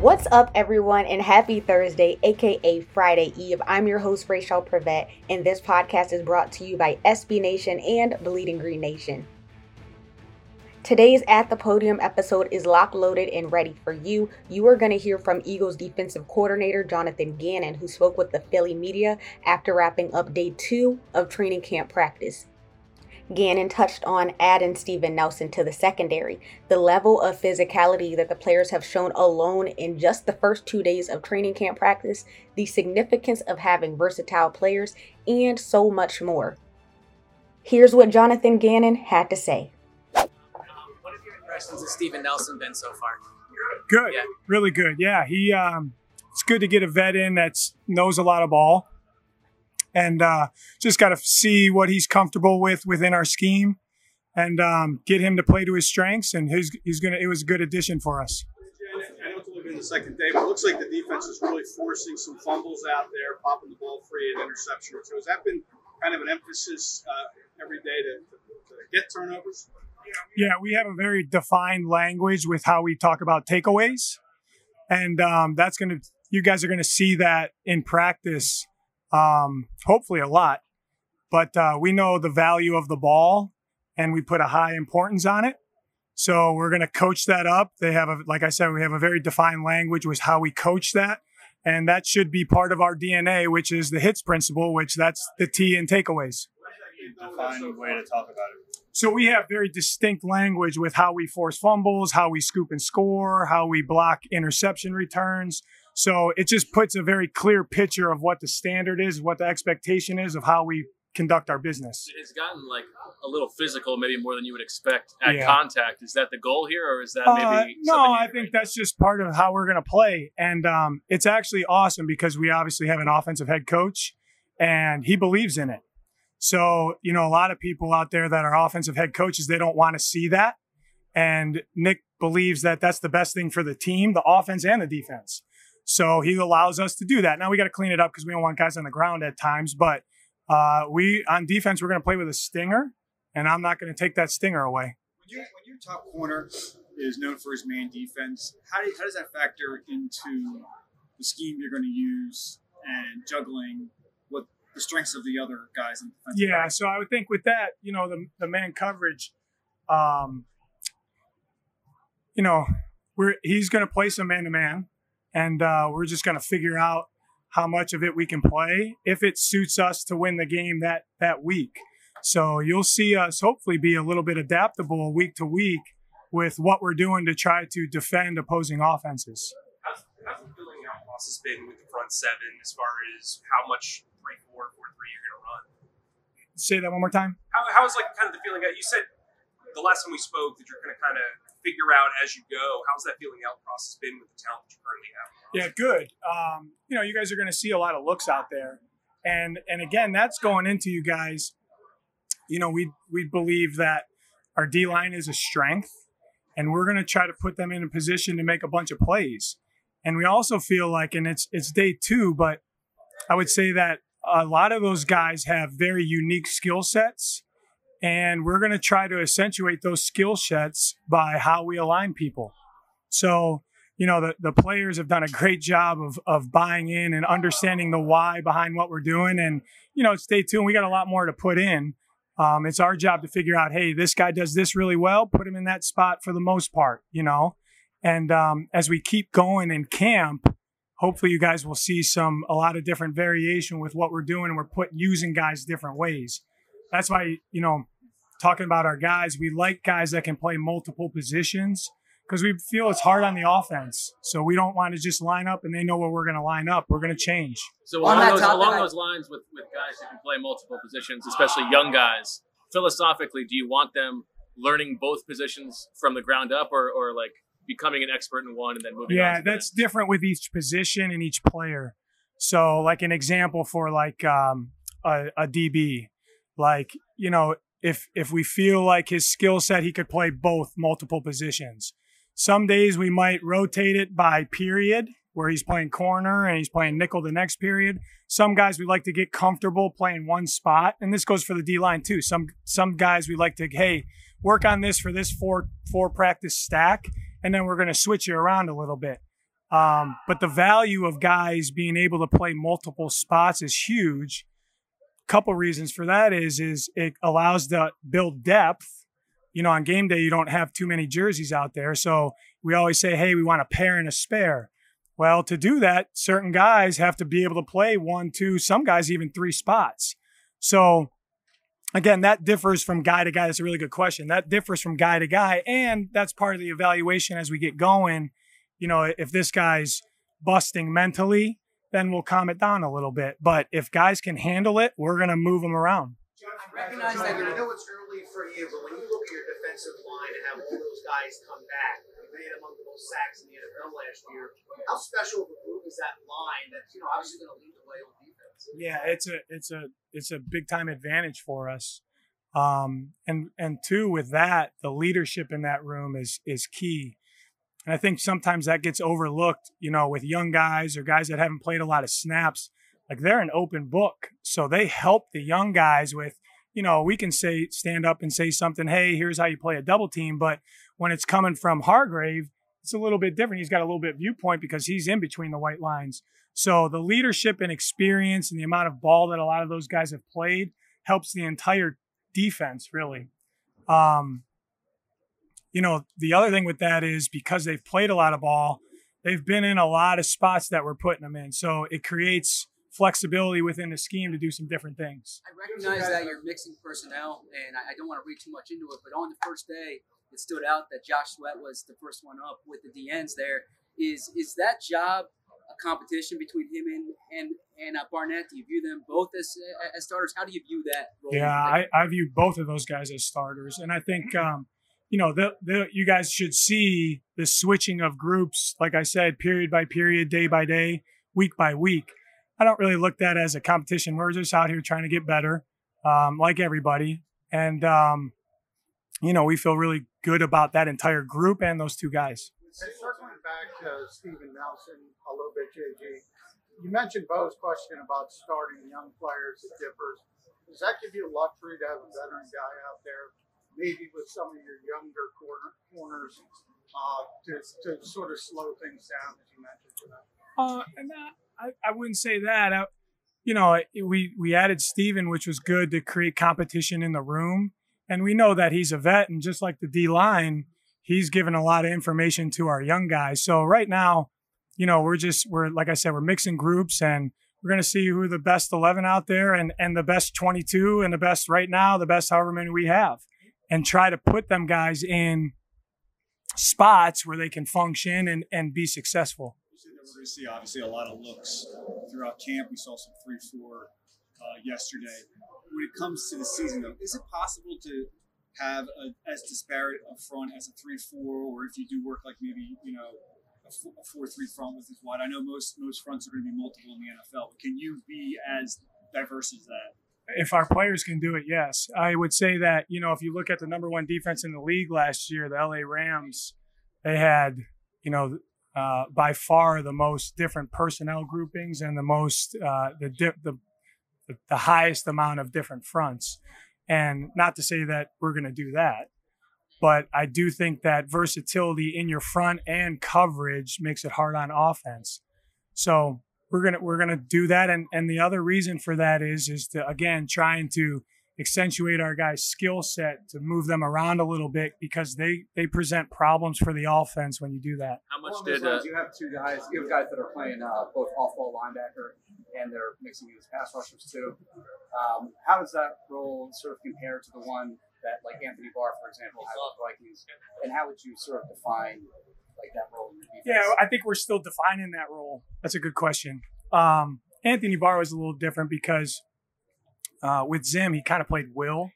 What's up, everyone, and happy Thursday, aka Friday Eve. I'm your host, Rachel Prevet, and this podcast is brought to you by SB Nation and Bleeding Green Nation. Today's At the Podium episode is lock loaded and ready for you. You are going to hear from Eagles defensive coordinator Jonathan Gannon, who spoke with the Philly media after wrapping up day two of training camp practice. Gannon touched on adding Steven Nelson to the secondary, the level of physicality that the players have shown alone in just the first two days of training camp practice, the significance of having versatile players, and so much more. Here's what Jonathan Gannon had to say. Um, what have your impressions of Steven Nelson been so far? Good, Yeah. really good. Yeah, he. Um, it's good to get a vet in that knows a lot of ball, and uh, just got to see what he's comfortable with within our scheme, and um, get him to play to his strengths. And his, he's gonna. It was a good addition for us. I know it's only been the second day, but it looks like the defense is really forcing some fumbles out there, popping the ball free, an interception or two. Has that been kind of an emphasis uh, every day to, to, to get turnovers? Yeah, we have a very defined language with how we talk about takeaways, and um, that's gonna. You guys are gonna see that in practice, um, hopefully a lot. But uh, we know the value of the ball, and we put a high importance on it. So we're gonna coach that up. They have a, like I said, we have a very defined language with how we coach that, and that should be part of our DNA, which is the hits principle, which that's the T in takeaways. Defined way to talk about it. So we have very distinct language with how we force fumbles, how we scoop and score, how we block interception returns. So it just puts a very clear picture of what the standard is, what the expectation is of how we conduct our business. It's gotten like a little physical, maybe more than you would expect at Yeah. contact. Is that the goal here, or is that Uh, maybe? no, I you- think that's just part of how we're going to play. And um, it's actually awesome because we obviously have an offensive head coach and he believes in it. So, you know, a lot of people out there that are offensive head coaches, they don't want to see that. And Nick believes that that's the best thing for the team, the offense and the defense. So he allows us to do that. Now we got to clean it up because we don't want guys on the ground at times. But uh, we, on defense, we're going to play with a stinger, and I'm not going to take that stinger away. When, you, when your top corner is known for his man defense, how, do, how does that factor into the scheme you're going to use and juggling the strengths of the other guys on the defensive Yeah, side? so I would think with that, you know, the the man coverage, um, you know, we're he's going to play some man to man, and uh, we're just going to figure out how much of it we can play if it suits us to win the game that that week. So you'll see us hopefully be a little bit adaptable week to week with what we're doing to try to defend opposing offenses. How's, how's the feeling out process been with the front seven as far as how much three four four three you're to run? Say that one more time. How, how's like kind of the feeling? Out? You said the last time we spoke that you're going to kind of figure out as you go. How's that feeling out process been with the talent that you currently have? Yeah, good. Um, you know, you guys are going to see a lot of looks out there, and and again, that's going into you guys. You know, we we believe that our D line is a strength, and we're going to try to put them in a position to make a bunch of plays. And we also feel like, and it's it's day two, but I would say that a lot of those guys have very unique skill sets, and we're going to try to accentuate those skill sets by how we align people. So you know the, the players have done a great job of of buying in and understanding the why behind what we're doing and you know stay tuned. We got a lot more to put in. Um, it's our job to figure out hey this guy does this really well put him in that spot for the most part you know? And um, as we keep going in camp hopefully you guys will see some a lot of different variation with what we're doing and we're put using guys different ways that's why you know talking about our guys we like guys that can play multiple positions because we feel it's hard on the offense. So we don't want to just line up and they know where we're going to line up. We're going to change. So On along, that those, topic, along I- those lines, with with guys who can play multiple positions, especially young guys, philosophically, do you want them learning both positions from the ground up, or or like becoming an expert in one and then moving? on Yeah, that's different with each position and each player. So, like an example for like um, a, a DB, like you know, if if we feel like his skill set, he could play both multiple positions. Some days we might rotate it by period, where he's playing corner and he's playing nickel the next period. Some guys we like to get comfortable playing one spot, and this goes for the D line too. Some some guys we like to hey work on this for this four four practice stack, and then we're going to switch you around a little bit. Um, but the value of guys being able to play multiple spots is huge. A couple reasons for that is is it allows to build depth. You know, on game day you don't have too many jerseys out there, so we always say, "Hey, we want a pair and a spare." Well, to do that, certain guys have to be able to play one, two, some guys even three spots. So again, that differs from guy to guy. That's a really good question. That differs from guy to guy, and that's part of the evaluation as we get going. You know, if this guy's busting mentally, then we'll calm it down a little bit. But if guys can handle it, we're gonna move them around. John, I recognize that I know it's early for you, but when you look at your defensive line and have all those guys come back, you made among the most sacks in the NFL last year. How special of a group is that line that's you know obviously going to lead the way on defense? Yeah, it's a it's a it's a big time advantage for us. Um, and and two, with that, the leadership in that room is is key. And I think sometimes that gets overlooked, you know, with young guys or guys that haven't played a lot of snaps. Like they're an open book. So they help the young guys with, you know, we can say stand up and say something, hey, here's how you play a double team. But when it's coming from Hargrave, it's a little bit different. He's got a little bit viewpoint because he's in between the white lines. So the leadership and experience and the amount of ball that a lot of those guys have played helps the entire defense really. Um, you know, the other thing with that is because they've played a lot of ball, they've been in a lot of spots that we're putting them in. So it creates flexibility within the scheme to do some different things. I recognize that you're mixing personnel, and I, I don't want to read too much into it. But on the first day, it stood out that Josh Sweat was the first one up with the DNs. There is is that job a competition between him and and and uh, Barnett? Do you view them both as as starters? How do you view that? Yeah, I, I view both of those guys as starters, and I think um, you know the, the you guys should see the switching of groups. Like I said, period by period, day by day, week by week. I don't really look at that as a competition. We're just out here trying to get better, um, like everybody, and um, you know we feel really good about that entire group and those two guys. And circling back to Steven Nelson a little bit, JG, you mentioned Bo's question about starting young players. at differs. Does that give you a luxury to have a veteran guy out there, maybe with some of your younger corner, corners, uh, to, to sort of slow things down, as you mentioned? Uh, and that, I, I wouldn't say that. I, you know, we we added Steven, which was good to create competition in the room, and we know that he's a vet, and just like the D line, he's given a lot of information to our young guys. So right now, you know, we're just we're like I said, we're mixing groups, and we're going to see who the best eleven out there, and and the best twenty two, and the best right now, the best however many we have, and try to put them guys in spots where they can function and and be successful. We're going to see obviously a lot of looks throughout camp. We saw some three four uh, yesterday. When it comes to the season, though, is it possible to have a, as disparate a front as a three four, or if you do work like maybe you know a four-three front with this wide? I know most most fronts are going to be multiple in the NFL, but can you be as diverse as that? if our players can do it, yes. I would say that, you know, if you look at the number one defense in the league last year, the LA Rams, they had, you know, uh, by far the most different personnel groupings and the most, uh, the, di- the, the highest amount of different fronts. And not to say that we're going to do that, but I do think that versatility in your front and coverage makes it hard on offense. So we're gonna we're gonna do that, and and the other reason for that is is to again trying to accentuate our guys' skill set to move them around a little bit because they they present problems for the offense when you do that. How much Along those did uh, you have two guys. You have guys that are playing uh, both off-ball linebacker, and they're mixing you as pass rushers too. Um, how does that role sort of compare to the one that, like Anthony Barr, for example, had with the Vikings? And how would you sort of define like that role? In the? Yeah, I think we're still defining that role. That's a good question. Um, Anthony Barr is a little different because uh, with Zim, he kind of played Will,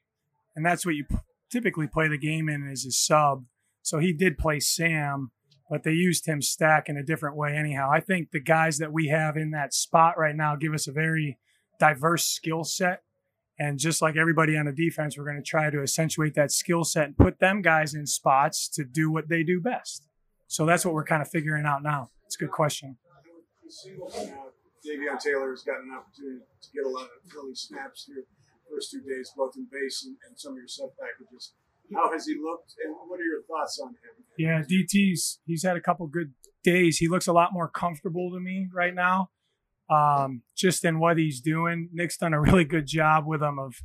and that's what you p- typically play the game in as a sub. So he did play Sam, but they used him stack in a different way anyhow. I think the guys that we have in that spot right now give us a very diverse skill set. And just like everybody on the defense, we're going to try to accentuate that skill set and put them guys in spots to do what they do best. So that's what we're kind of figuring out now. It's a good question. Davion Taylor has gotten an opportunity to get a lot of early snaps here first two days, both in base and, and some of your sub packages. How has he looked, and what are your thoughts on him? Yeah, DT's he's had a couple good days. He looks a lot more comfortable to me right now. Um, just in what he's doing. Nick's done a really good job with him of,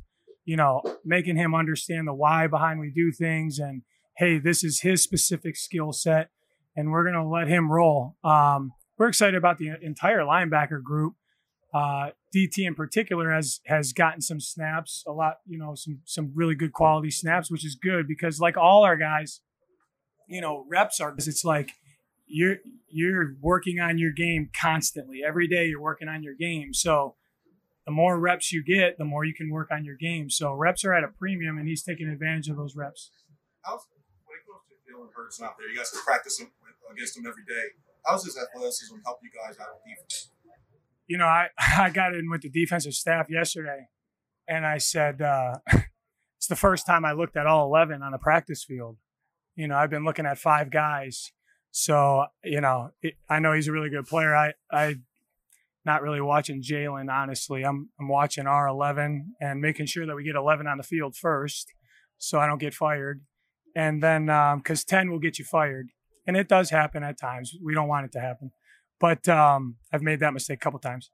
you know, making him understand the why behind we do things and hey, this is his specific skill set and we're gonna let him roll. Um, we're excited about the entire linebacker group. Uh, DT in particular has has gotten some snaps, a lot, you know, some some really good quality snaps, which is good because like all our guys, you know, reps are. It's like you're you're working on your game constantly. Every day you're working on your game. So the more reps you get, the more you can work on your game. So reps are at a premium, and he's taking advantage of those reps. How's, when it comes to Jalen Hurts out there, you guys practice against him every day. How's his athleticism help you guys out on defense? You know, I, I got in with the defensive staff yesterday, and I said uh, it's the first time I looked at all eleven on the practice field. You know, I've been looking at five guys, so you know, it, I know he's a really good player. I I not really watching Jalen honestly. I'm I'm watching our eleven and making sure that we get eleven on the field first, so I don't get fired, and then because um, ten will get you fired, and it does happen at times. We don't want it to happen, but um, I've made that mistake a couple times.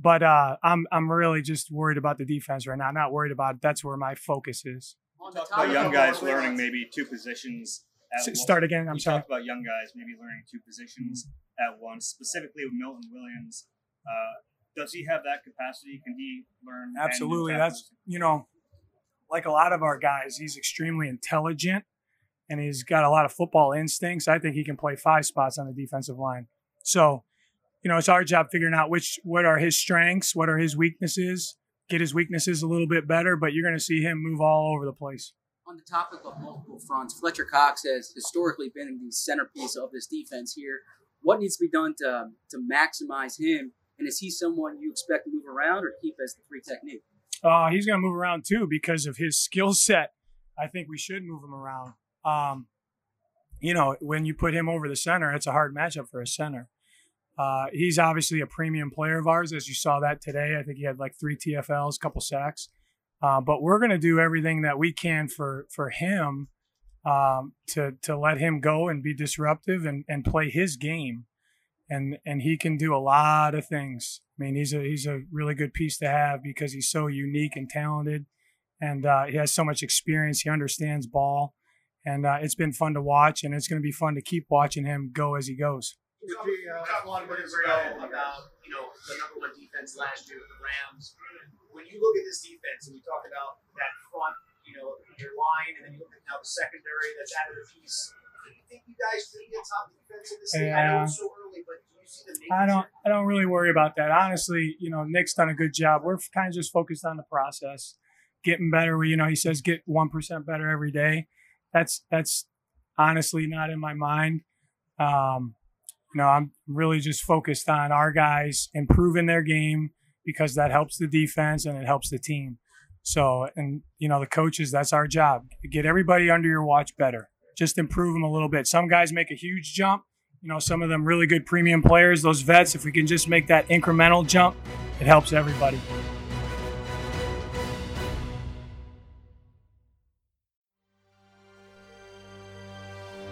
But uh, I'm I'm really just worried about the defense right now. I'm not worried about it. That's where my focus is. talked about young guys learning maybe two positions. At S- start again, I'm you sorry. talked about young guys maybe learning two positions at once, specifically with Milton Williams. Uh, does he have that capacity? Can he learn? Absolutely. That's you know, like a lot of our guys, he's extremely intelligent and he's got a lot of football instincts. I think he can play five spots on the defensive line. So, you know, it's our job figuring out which what are his strengths, what are his weaknesses, get his weaknesses a little bit better, but you're gonna see him move all over the place. On the topic of multiple fronts, Fletcher Cox has historically been the centerpiece of this defense here. What needs to be done to to maximize him? And is he someone you expect to move around or keep as the three technique? Uh, he's going to move around too because of his skill set. I think we should move him around. Um, you know, when you put him over the center, it's a hard matchup for a center. Uh, he's obviously a premium player of ours, as you saw that today. I think he had like three TFLs, a couple sacks. Uh, but we're going to do everything that we can for for him um, to to let him go and be disruptive and, and play his game, and and he can do a lot of things. I mean, he's a he's a really good piece to have because he's so unique and talented, and uh, he has so much experience. He understands ball, and uh, it's been fun to watch, and it's going to be fun to keep watching him go as he goes. We talked a lot of minutes ago about you know the number one defense last year with the Rams. When you look at this defense and we talk about that front, you know your line, and then you look at now the secondary that's out of the piece. Do you think you guys could be a top defense in this league? I know it's so early, but do you see the I don't I don't really worry about that. Honestly, you know, Nick's done a good job. We're kind of just focused on the process, getting better. You know, he says get one percent better every day. That's that's honestly not in my mind. Um, you know, I'm really just focused on our guys improving their game because that helps the defense and it helps the team. So, and you know, the coaches, that's our job. Get everybody under your watch better. Just improve them a little bit. Some guys make a huge jump. You know, some of them really good premium players, those vets, if we can just make that incremental jump, it helps everybody.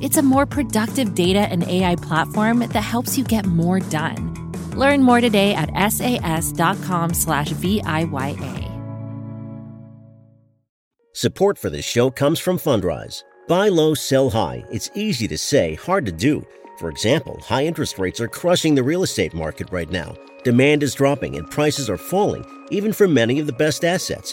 It's a more productive data and AI platform that helps you get more done. Learn more today at sas.com slash VIYA. Support for this show comes from Fundrise. Buy low, sell high. It's easy to say, hard to do. For example, high interest rates are crushing the real estate market right now. Demand is dropping and prices are falling, even for many of the best assets.